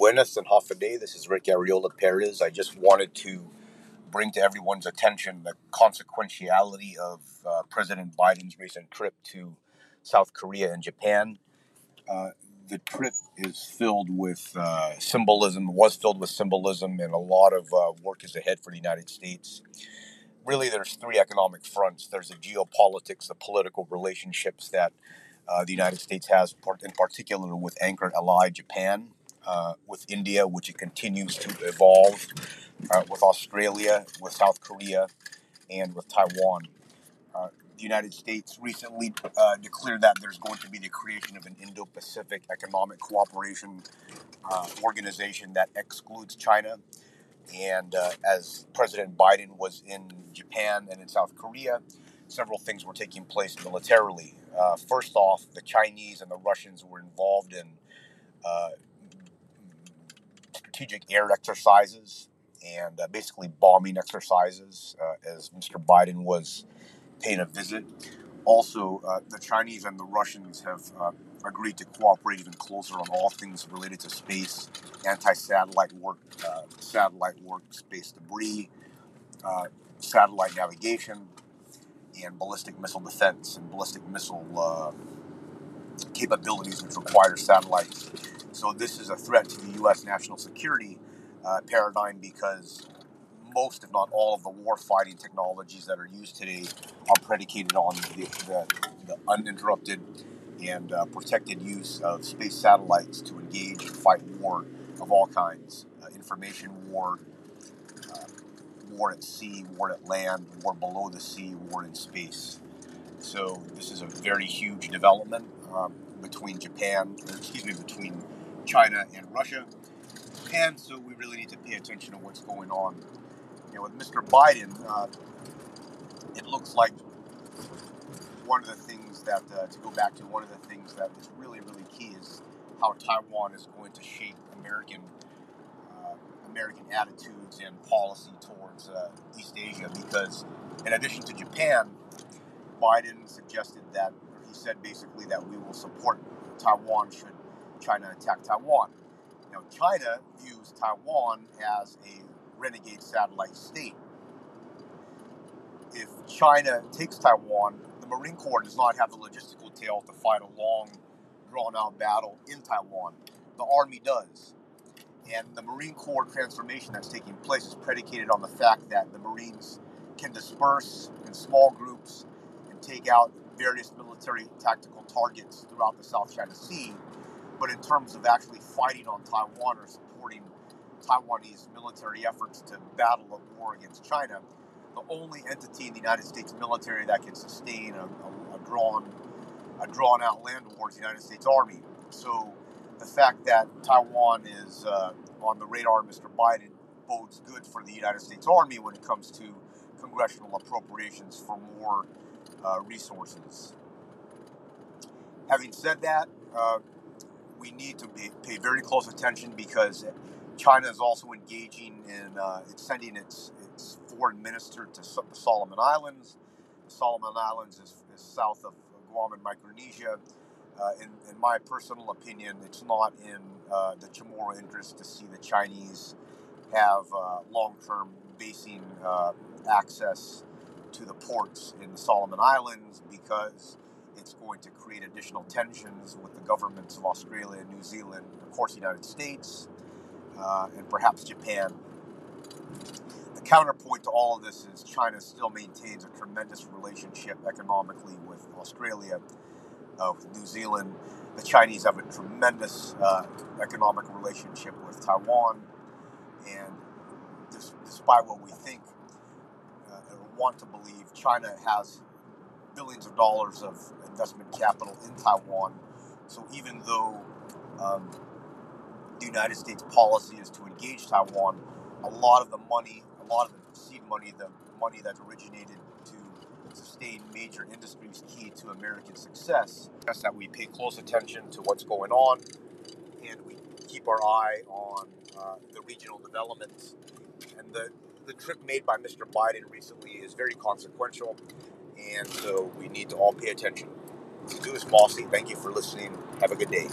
Buenas and half a day. This is Rick Arriola Perez. I just wanted to bring to everyone's attention the consequentiality of uh, President Biden's recent trip to South Korea and Japan. Uh, the trip is filled with uh, symbolism, was filled with symbolism, and a lot of uh, work is ahead for the United States. Really, there's three economic fronts there's the geopolitics, the political relationships that uh, the United States has, in particular with anchor ally Japan, uh, with India, which it continues to evolve, uh, with Australia, with South Korea, and with Taiwan. Uh, the United States recently uh, declared that there's going to be the creation of an Indo Pacific Economic Cooperation uh, Organization that excludes China. And as President Biden was in Japan and in South Korea, several things were taking place militarily. Uh, first off, the Chinese and the Russians were involved in uh, strategic air exercises and uh, basically bombing exercises uh, as Mr. Biden was paying a visit. Also, uh, the Chinese and the Russians have uh, agreed to cooperate even closer on all things related to space, anti-satellite work, satellite work, space debris, satellite navigation, and ballistic missile defense and ballistic missile uh, capabilities, which require satellites. So this is a threat to the U.S. national security uh, paradigm because most, if not all, of the war-fighting technologies that are used today are predicated on the, the, the uninterrupted and uh, protected use of space satellites to engage and fight war of all kinds, uh, information war, war at sea, war at land, war below the sea, war in space. So this is a very huge development um, between Japan, excuse me, between China and Russia. And so we really need to pay attention to what's going on. You know, with Mr. Biden, uh, it looks like one of the things that, uh, to go back to, one of the things that is really, really key is how Taiwan is going to shape American American attitudes and policy towards uh, East Asia because, in addition to Japan, Biden suggested that, or he said basically that we will support Taiwan should China attack Taiwan. Now, China views Taiwan as a renegade satellite state. If China takes Taiwan, the Marine Corps does not have the logistical tail to fight a long, drawn out battle in Taiwan. The Army does. And the Marine Corps transformation that's taking place is predicated on the fact that the Marines can disperse in small groups and take out various military tactical targets throughout the South China Sea. But in terms of actually fighting on Taiwan or supporting Taiwanese military efforts to battle a war against China, the only entity in the United States military that can sustain a, a, a drawn a drawn out land war is the United States Army. So the fact that Taiwan is uh, on the radar Mr. Biden bodes good for the United States Army when it comes to congressional appropriations for more uh, resources. Having said that, uh, we need to be, pay very close attention because China is also engaging in uh, it's sending its, its foreign minister to the Solomon Islands. The Solomon Islands is, is south of Guam and Micronesia uh, in, in, my personal opinion, it's not in uh, the Chamorro interest to see the Chinese have uh, long term basing uh, access to the ports in the Solomon Islands because it's going to create additional tensions with the governments of Australia, New Zealand, of course, the United States, uh, and perhaps Japan. The counterpoint to all of this is China still maintains a tremendous relationship economically with Australia of New Zealand. The Chinese have a tremendous uh, economic relationship with Taiwan, and despite what we think uh, or want to believe, China has billions of dollars of investment capital in Taiwan. So even though um, the United States policy is to engage Taiwan, a lot of the money, a lot of the seed money, the money that's originated to sustain major industries key to American success. That we pay close attention to what's going on and we keep our eye on uh, the regional developments. And the, the trip made by Mr. Biden recently is very consequential, and so we need to all pay attention. Do this, Bossy. Thank you for listening. Have a good day.